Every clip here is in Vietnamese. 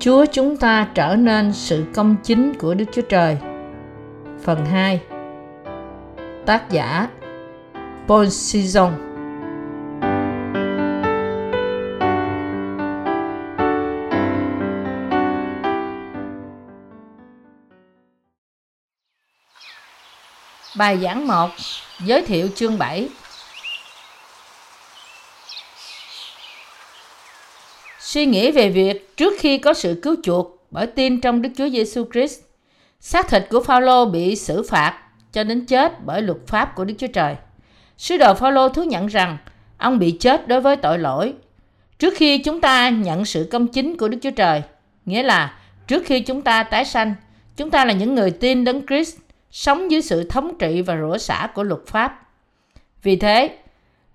Chúa chúng ta trở nên sự công chính của Đức Chúa Trời. Phần 2 Tác giả Paul Sison Bài giảng 1 Giới thiệu chương 7 Suy nghĩ về việc trước khi có sự cứu chuộc bởi tin trong Đức Chúa Giêsu Christ, xác thịt của Phaolô bị xử phạt cho đến chết bởi luật pháp của Đức Chúa Trời. Sứ đồ Phaolô thú nhận rằng ông bị chết đối với tội lỗi. Trước khi chúng ta nhận sự công chính của Đức Chúa Trời, nghĩa là trước khi chúng ta tái sanh, chúng ta là những người tin đấng Christ, sống dưới sự thống trị và rủa xả của luật pháp. Vì thế,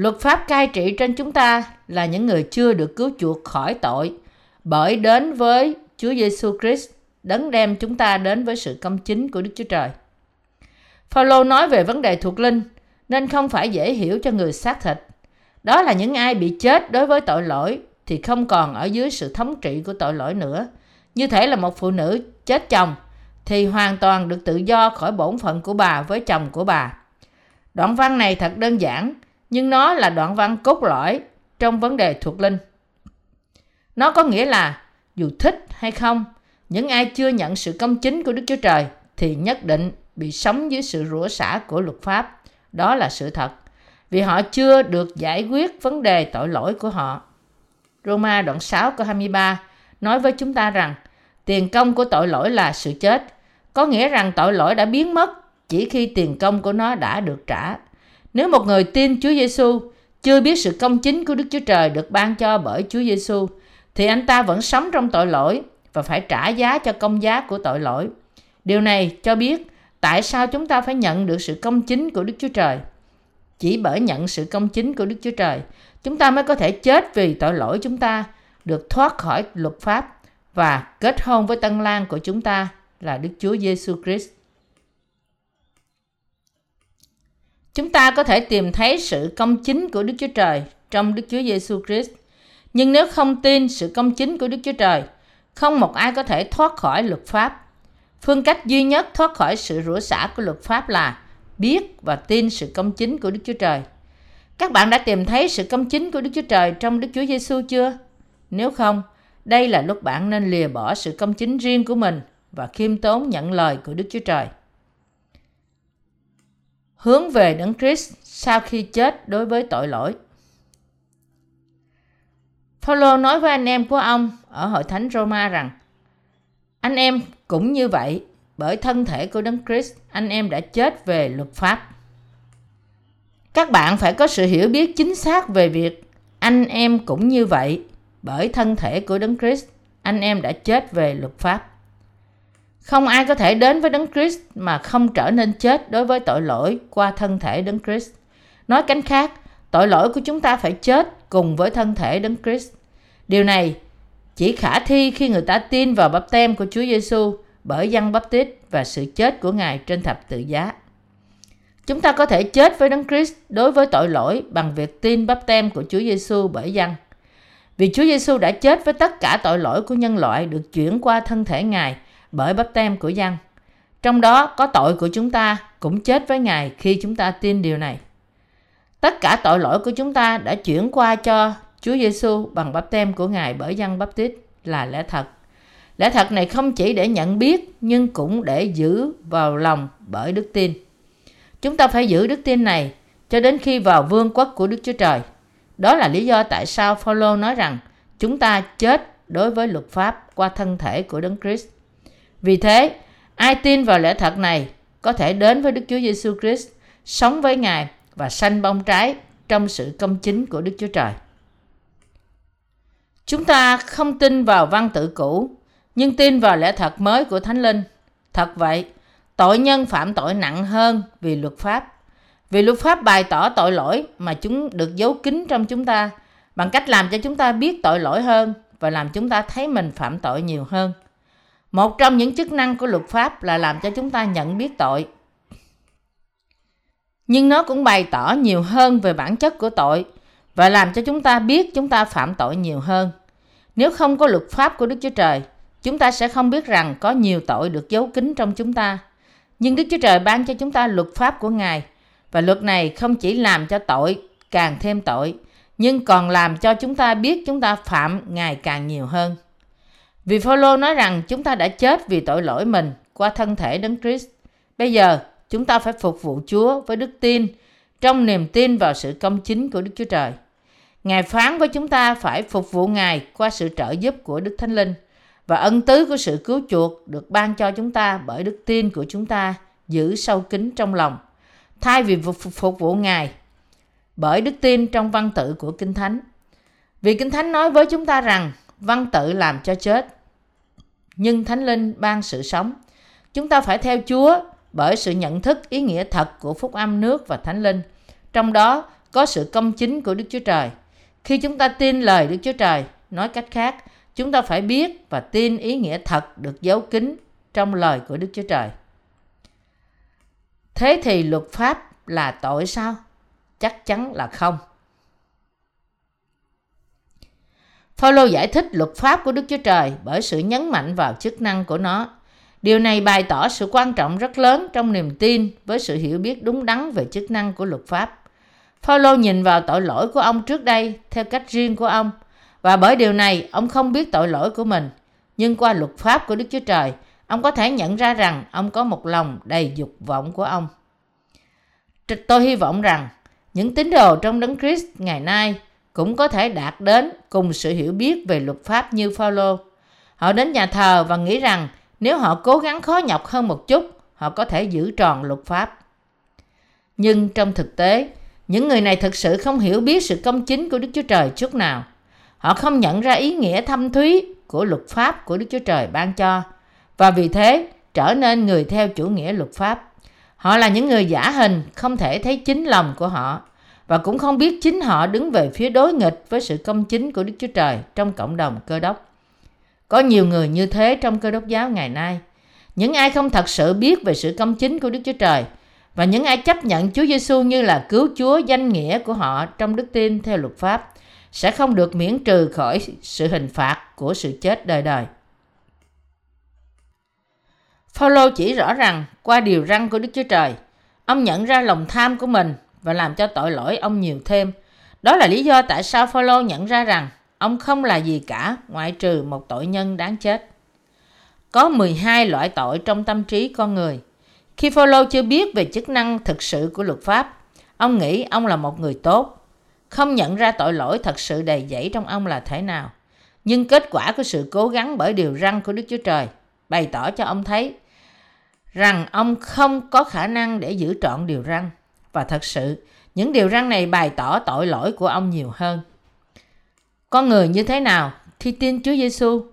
Luật pháp cai trị trên chúng ta là những người chưa được cứu chuộc khỏi tội bởi đến với Chúa Giêsu Christ đấng đem chúng ta đến với sự công chính của Đức Chúa Trời. Phaolô nói về vấn đề thuộc linh nên không phải dễ hiểu cho người xác thịt. Đó là những ai bị chết đối với tội lỗi thì không còn ở dưới sự thống trị của tội lỗi nữa. Như thể là một phụ nữ chết chồng thì hoàn toàn được tự do khỏi bổn phận của bà với chồng của bà. Đoạn văn này thật đơn giản, nhưng nó là đoạn văn cốt lõi trong vấn đề thuộc linh. Nó có nghĩa là dù thích hay không, những ai chưa nhận sự công chính của Đức Chúa Trời thì nhất định bị sống dưới sự rủa xả của luật pháp. Đó là sự thật. Vì họ chưa được giải quyết vấn đề tội lỗi của họ. Roma đoạn 6 câu 23 nói với chúng ta rằng tiền công của tội lỗi là sự chết. Có nghĩa rằng tội lỗi đã biến mất chỉ khi tiền công của nó đã được trả. Nếu một người tin Chúa Giêsu chưa biết sự công chính của Đức Chúa Trời được ban cho bởi Chúa Giêsu thì anh ta vẫn sống trong tội lỗi và phải trả giá cho công giá của tội lỗi. Điều này cho biết tại sao chúng ta phải nhận được sự công chính của Đức Chúa Trời. Chỉ bởi nhận sự công chính của Đức Chúa Trời, chúng ta mới có thể chết vì tội lỗi chúng ta, được thoát khỏi luật pháp và kết hôn với tân lang của chúng ta là Đức Chúa Giêsu Christ. Chúng ta có thể tìm thấy sự công chính của Đức Chúa Trời trong Đức Chúa Giêsu Christ. Nhưng nếu không tin sự công chính của Đức Chúa Trời, không một ai có thể thoát khỏi luật pháp. Phương cách duy nhất thoát khỏi sự rủa xả của luật pháp là biết và tin sự công chính của Đức Chúa Trời. Các bạn đã tìm thấy sự công chính của Đức Chúa Trời trong Đức Chúa Giêsu chưa? Nếu không, đây là lúc bạn nên lìa bỏ sự công chính riêng của mình và khiêm tốn nhận lời của Đức Chúa Trời hướng về Đấng Christ sau khi chết đối với tội lỗi. Phaolô nói với anh em của ông ở hội thánh Roma rằng, anh em cũng như vậy, bởi thân thể của Đấng Christ, anh em đã chết về luật pháp. Các bạn phải có sự hiểu biết chính xác về việc anh em cũng như vậy, bởi thân thể của Đấng Christ, anh em đã chết về luật pháp. Không ai có thể đến với Đấng Christ mà không trở nên chết đối với tội lỗi qua thân thể Đấng Christ. Nói cách khác, tội lỗi của chúng ta phải chết cùng với thân thể Đấng Christ. Điều này chỉ khả thi khi người ta tin vào bắp tem của Chúa Giêsu bởi dân bắp tít và sự chết của Ngài trên thập tự giá. Chúng ta có thể chết với Đấng Christ đối với tội lỗi bằng việc tin bắp tem của Chúa Giêsu bởi dân. Vì Chúa Giêsu đã chết với tất cả tội lỗi của nhân loại được chuyển qua thân thể Ngài bởi bắp tem của dân. Trong đó, có tội của chúng ta cũng chết với Ngài khi chúng ta tin điều này. Tất cả tội lỗi của chúng ta đã chuyển qua cho Chúa Giêsu bằng bắp tem của Ngài bởi dân bắp tít là lẽ thật. Lẽ thật này không chỉ để nhận biết, nhưng cũng để giữ vào lòng bởi đức tin. Chúng ta phải giữ đức tin này cho đến khi vào vương quốc của Đức Chúa Trời. Đó là lý do tại sao Phaolô nói rằng chúng ta chết đối với luật pháp qua thân thể của Đấng Christ. Vì thế, ai tin vào lẽ thật này có thể đến với Đức Chúa Giêsu Christ, sống với Ngài và sanh bông trái trong sự công chính của Đức Chúa Trời. Chúng ta không tin vào văn tự cũ, nhưng tin vào lẽ thật mới của Thánh Linh. Thật vậy, tội nhân phạm tội nặng hơn vì luật pháp. Vì luật pháp bày tỏ tội lỗi mà chúng được giấu kín trong chúng ta bằng cách làm cho chúng ta biết tội lỗi hơn và làm chúng ta thấy mình phạm tội nhiều hơn. Một trong những chức năng của luật pháp là làm cho chúng ta nhận biết tội. Nhưng nó cũng bày tỏ nhiều hơn về bản chất của tội và làm cho chúng ta biết chúng ta phạm tội nhiều hơn. Nếu không có luật pháp của Đức Chúa Trời chúng ta sẽ không biết rằng có nhiều tội được giấu kín trong chúng ta. Nhưng Đức Chúa Trời ban cho chúng ta luật pháp của Ngài và luật này không chỉ làm cho tội càng thêm tội, nhưng còn làm cho chúng ta biết chúng ta phạm ngài càng nhiều hơn. Vì Phaolô nói rằng chúng ta đã chết vì tội lỗi mình qua thân thể đấng Christ. Bây giờ chúng ta phải phục vụ Chúa với đức tin trong niềm tin vào sự công chính của Đức Chúa Trời. Ngài phán với chúng ta phải phục vụ Ngài qua sự trợ giúp của Đức Thánh Linh và ân tứ của sự cứu chuộc được ban cho chúng ta bởi đức tin của chúng ta giữ sâu kín trong lòng thay vì phục, phục vụ Ngài bởi đức tin trong văn tự của Kinh Thánh. Vì Kinh Thánh nói với chúng ta rằng văn tự làm cho chết, nhưng Thánh Linh ban sự sống. Chúng ta phải theo Chúa bởi sự nhận thức ý nghĩa thật của phúc âm nước và Thánh Linh. Trong đó có sự công chính của Đức Chúa Trời. Khi chúng ta tin lời Đức Chúa Trời, nói cách khác, chúng ta phải biết và tin ý nghĩa thật được giấu kín trong lời của Đức Chúa Trời. Thế thì luật pháp là tội sao? Chắc chắn là không. Phaolô giải thích luật pháp của Đức Chúa Trời bởi sự nhấn mạnh vào chức năng của nó. Điều này bày tỏ sự quan trọng rất lớn trong niềm tin với sự hiểu biết đúng đắn về chức năng của luật pháp. Phaolô nhìn vào tội lỗi của ông trước đây theo cách riêng của ông và bởi điều này ông không biết tội lỗi của mình. Nhưng qua luật pháp của Đức Chúa Trời, ông có thể nhận ra rằng ông có một lòng đầy dục vọng của ông. Tôi hy vọng rằng những tín đồ trong đấng Christ ngày nay cũng có thể đạt đến cùng sự hiểu biết về luật pháp như Phaolô. Họ đến nhà thờ và nghĩ rằng nếu họ cố gắng khó nhọc hơn một chút, họ có thể giữ tròn luật pháp. Nhưng trong thực tế, những người này thực sự không hiểu biết sự công chính của Đức Chúa Trời chút nào. Họ không nhận ra ý nghĩa thâm thúy của luật pháp của Đức Chúa Trời ban cho và vì thế trở nên người theo chủ nghĩa luật pháp. Họ là những người giả hình, không thể thấy chính lòng của họ và cũng không biết chính họ đứng về phía đối nghịch với sự công chính của Đức Chúa Trời trong cộng đồng cơ đốc. Có nhiều người như thế trong cơ đốc giáo ngày nay. Những ai không thật sự biết về sự công chính của Đức Chúa Trời và những ai chấp nhận Chúa Giêsu như là cứu Chúa danh nghĩa của họ trong đức tin theo luật pháp sẽ không được miễn trừ khỏi sự hình phạt của sự chết đời đời. Phaolô chỉ rõ rằng qua điều răn của Đức Chúa Trời, ông nhận ra lòng tham của mình và làm cho tội lỗi ông nhiều thêm. Đó là lý do tại sao Phaolô nhận ra rằng ông không là gì cả ngoại trừ một tội nhân đáng chết. Có 12 loại tội trong tâm trí con người. Khi Phaolô chưa biết về chức năng thực sự của luật pháp, ông nghĩ ông là một người tốt, không nhận ra tội lỗi thật sự đầy dẫy trong ông là thế nào. Nhưng kết quả của sự cố gắng bởi điều răn của Đức Chúa Trời bày tỏ cho ông thấy rằng ông không có khả năng để giữ trọn điều răn. Và thật sự, những điều răn này bày tỏ tội lỗi của ông nhiều hơn. Con người như thế nào khi tin Chúa Giêsu?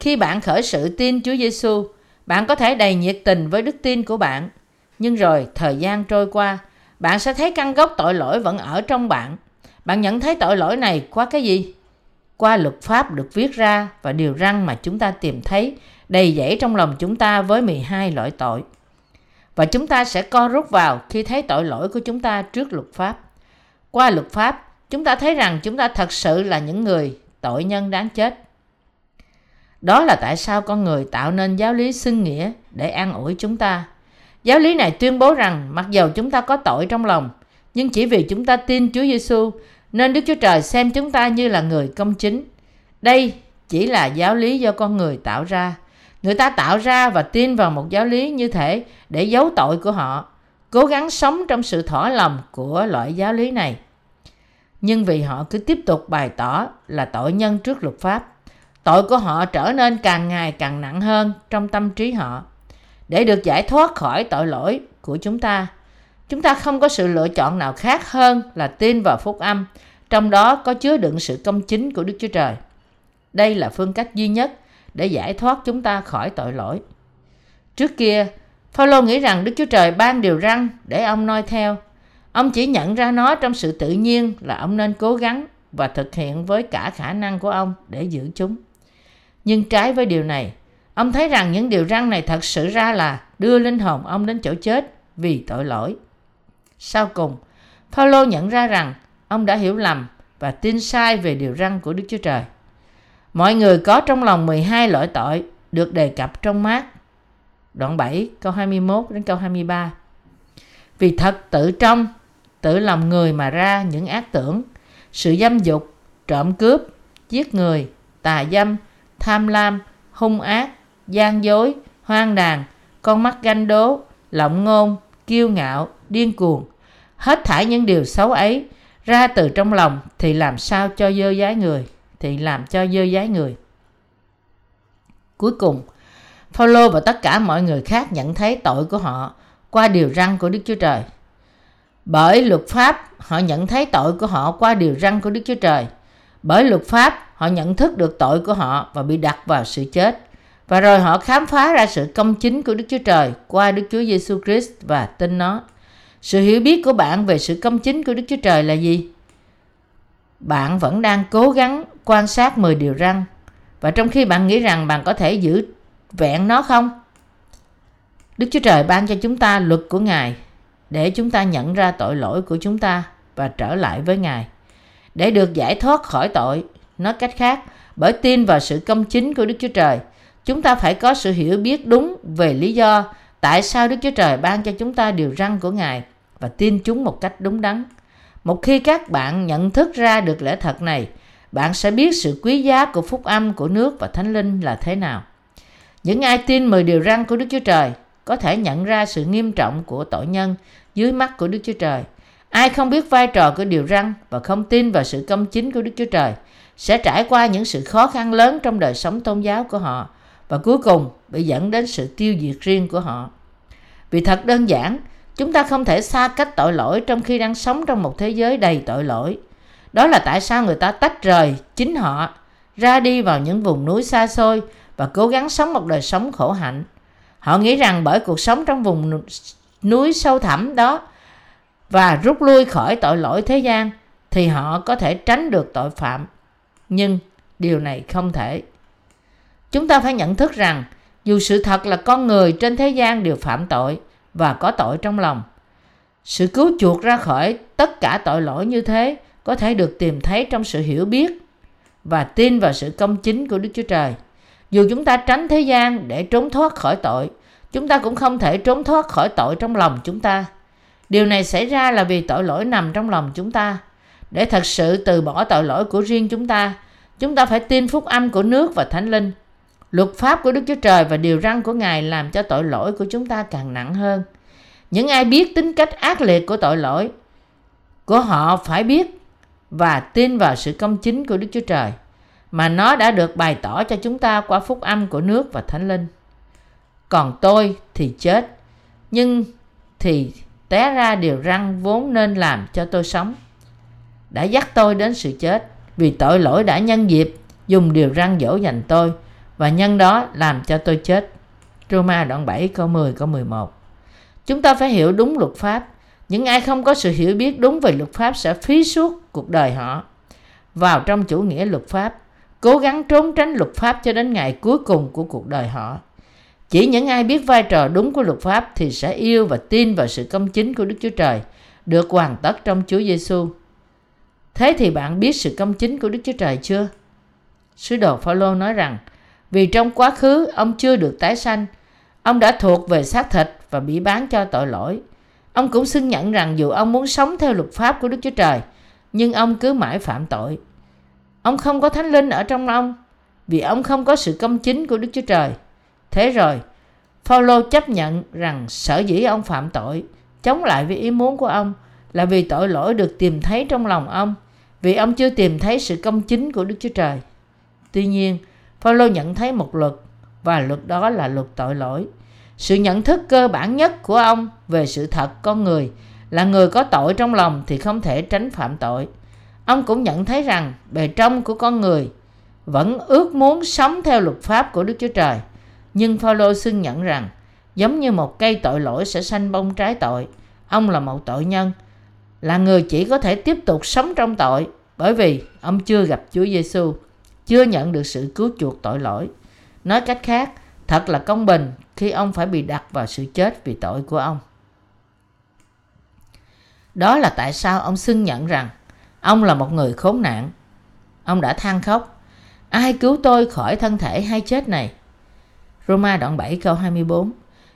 Khi bạn khởi sự tin Chúa Giêsu, bạn có thể đầy nhiệt tình với đức tin của bạn, nhưng rồi thời gian trôi qua, bạn sẽ thấy căn gốc tội lỗi vẫn ở trong bạn. Bạn nhận thấy tội lỗi này qua cái gì? Qua luật pháp được viết ra và điều răn mà chúng ta tìm thấy đầy dẫy trong lòng chúng ta với 12 loại tội. Và chúng ta sẽ co rút vào khi thấy tội lỗi của chúng ta trước luật pháp. Qua luật pháp, chúng ta thấy rằng chúng ta thật sự là những người tội nhân đáng chết. Đó là tại sao con người tạo nên giáo lý xưng nghĩa để an ủi chúng ta. Giáo lý này tuyên bố rằng mặc dầu chúng ta có tội trong lòng, nhưng chỉ vì chúng ta tin Chúa Giêsu nên Đức Chúa Trời xem chúng ta như là người công chính. Đây chỉ là giáo lý do con người tạo ra. Người ta tạo ra và tin vào một giáo lý như thế để giấu tội của họ, cố gắng sống trong sự thỏa lòng của loại giáo lý này. Nhưng vì họ cứ tiếp tục bày tỏ là tội nhân trước luật pháp, tội của họ trở nên càng ngày càng nặng hơn trong tâm trí họ. Để được giải thoát khỏi tội lỗi của chúng ta, chúng ta không có sự lựa chọn nào khác hơn là tin vào phúc âm, trong đó có chứa đựng sự công chính của Đức Chúa Trời. Đây là phương cách duy nhất để giải thoát chúng ta khỏi tội lỗi. Trước kia, Phaolô nghĩ rằng Đức Chúa Trời ban điều răn để ông noi theo. Ông chỉ nhận ra nó trong sự tự nhiên là ông nên cố gắng và thực hiện với cả khả năng của ông để giữ chúng. Nhưng trái với điều này, ông thấy rằng những điều răn này thật sự ra là đưa linh hồn ông đến chỗ chết vì tội lỗi. Sau cùng, Phaolô nhận ra rằng ông đã hiểu lầm và tin sai về điều răn của Đức Chúa Trời. Mọi người có trong lòng 12 loại tội được đề cập trong mát đoạn 7 câu 21 đến câu 23. Vì thật tự trong, tự lòng người mà ra những ác tưởng, sự dâm dục, trộm cướp, giết người, tà dâm, tham lam, hung ác, gian dối, hoang đàn, con mắt ganh đố, lộng ngôn, kiêu ngạo, điên cuồng. Hết thải những điều xấu ấy ra từ trong lòng thì làm sao cho dơ dái người, thì làm cho dơ dái người. Cuối cùng, Phaolô và tất cả mọi người khác nhận thấy tội của họ qua điều răn của Đức Chúa Trời. Bởi luật pháp, họ nhận thấy tội của họ qua điều răn của Đức Chúa Trời. Bởi luật pháp, họ nhận thức được tội của họ và bị đặt vào sự chết. Và rồi họ khám phá ra sự công chính của Đức Chúa Trời qua Đức Chúa Giêsu Christ và tin nó. Sự hiểu biết của bạn về sự công chính của Đức Chúa Trời là gì? Bạn vẫn đang cố gắng quan sát 10 điều răn và trong khi bạn nghĩ rằng bạn có thể giữ vẹn nó không? Đức Chúa Trời ban cho chúng ta luật của Ngài để chúng ta nhận ra tội lỗi của chúng ta và trở lại với Ngài. Để được giải thoát khỏi tội, nói cách khác, bởi tin vào sự công chính của Đức Chúa Trời, chúng ta phải có sự hiểu biết đúng về lý do tại sao Đức Chúa Trời ban cho chúng ta điều răn của Ngài và tin chúng một cách đúng đắn. Một khi các bạn nhận thức ra được lẽ thật này, bạn sẽ biết sự quý giá của phúc âm của nước và thánh linh là thế nào. Những ai tin 10 điều răn của Đức Chúa Trời có thể nhận ra sự nghiêm trọng của tội nhân dưới mắt của Đức Chúa Trời. Ai không biết vai trò của điều răn và không tin vào sự công chính của Đức Chúa Trời sẽ trải qua những sự khó khăn lớn trong đời sống tôn giáo của họ và cuối cùng bị dẫn đến sự tiêu diệt riêng của họ. Vì thật đơn giản, chúng ta không thể xa cách tội lỗi trong khi đang sống trong một thế giới đầy tội lỗi. Đó là tại sao người ta tách rời chính họ, ra đi vào những vùng núi xa xôi và cố gắng sống một đời sống khổ hạnh. Họ nghĩ rằng bởi cuộc sống trong vùng núi sâu thẳm đó và rút lui khỏi tội lỗi thế gian thì họ có thể tránh được tội phạm. Nhưng điều này không thể. Chúng ta phải nhận thức rằng dù sự thật là con người trên thế gian đều phạm tội và có tội trong lòng. Sự cứu chuộc ra khỏi tất cả tội lỗi như thế có thể được tìm thấy trong sự hiểu biết và tin vào sự công chính của Đức Chúa Trời. Dù chúng ta tránh thế gian để trốn thoát khỏi tội, chúng ta cũng không thể trốn thoát khỏi tội trong lòng chúng ta. Điều này xảy ra là vì tội lỗi nằm trong lòng chúng ta. Để thật sự từ bỏ tội lỗi của riêng chúng ta, chúng ta phải tin phúc âm của nước và thánh linh. Luật pháp của Đức Chúa Trời và điều răn của Ngài làm cho tội lỗi của chúng ta càng nặng hơn. Những ai biết tính cách ác liệt của tội lỗi của họ phải biết và tin vào sự công chính của Đức Chúa Trời mà nó đã được bày tỏ cho chúng ta qua phúc âm của nước và thánh linh. Còn tôi thì chết, nhưng thì té ra điều răng vốn nên làm cho tôi sống. Đã dắt tôi đến sự chết vì tội lỗi đã nhân dịp dùng điều răng dỗ dành tôi và nhân đó làm cho tôi chết. Roma đoạn 7 câu 10 câu 11 Chúng ta phải hiểu đúng luật pháp. Những ai không có sự hiểu biết đúng về luật pháp sẽ phí suốt cuộc đời họ vào trong chủ nghĩa luật pháp cố gắng trốn tránh luật pháp cho đến ngày cuối cùng của cuộc đời họ. Chỉ những ai biết vai trò đúng của luật pháp thì sẽ yêu và tin vào sự công chính của Đức Chúa Trời, được hoàn tất trong Chúa Giêsu. Thế thì bạn biết sự công chính của Đức Chúa Trời chưa? Sứ đồ Phaolô nói rằng, vì trong quá khứ ông chưa được tái sanh, ông đã thuộc về xác thịt và bị bán cho tội lỗi. Ông cũng xưng nhận rằng dù ông muốn sống theo luật pháp của Đức Chúa Trời, nhưng ông cứ mãi phạm tội. Ông không có thánh linh ở trong ông vì ông không có sự công chính của Đức Chúa Trời. Thế rồi, Phaolô chấp nhận rằng sở dĩ ông phạm tội chống lại với ý muốn của ông là vì tội lỗi được tìm thấy trong lòng ông vì ông chưa tìm thấy sự công chính của Đức Chúa Trời. Tuy nhiên, Phaolô nhận thấy một luật và luật đó là luật tội lỗi. Sự nhận thức cơ bản nhất của ông về sự thật con người là người có tội trong lòng thì không thể tránh phạm tội. Ông cũng nhận thấy rằng bề trong của con người vẫn ước muốn sống theo luật pháp của Đức Chúa Trời. Nhưng Phaolô xưng nhận rằng giống như một cây tội lỗi sẽ sanh bông trái tội, ông là một tội nhân, là người chỉ có thể tiếp tục sống trong tội bởi vì ông chưa gặp Chúa Giêsu, chưa nhận được sự cứu chuộc tội lỗi. Nói cách khác, thật là công bình khi ông phải bị đặt vào sự chết vì tội của ông. Đó là tại sao ông xưng nhận rằng Ông là một người khốn nạn. Ông đã than khóc. Ai cứu tôi khỏi thân thể hay chết này? Roma đoạn 7 câu 24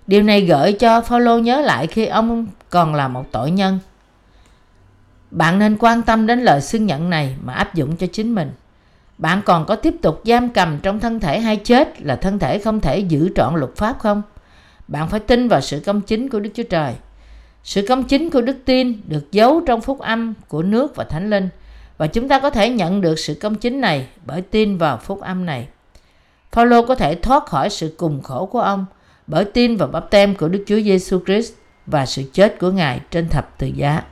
Điều này gợi cho Phaolô nhớ lại khi ông còn là một tội nhân. Bạn nên quan tâm đến lời xưng nhận này mà áp dụng cho chính mình. Bạn còn có tiếp tục giam cầm trong thân thể hay chết là thân thể không thể giữ trọn luật pháp không? Bạn phải tin vào sự công chính của Đức Chúa Trời. Sự công chính của đức tin được giấu trong phúc âm của nước và thánh linh và chúng ta có thể nhận được sự công chính này bởi tin vào phúc âm này. Phaolô có thể thoát khỏi sự cùng khổ của ông bởi tin vào bắp tem của Đức Chúa Giêsu Christ và sự chết của Ngài trên thập tự giá.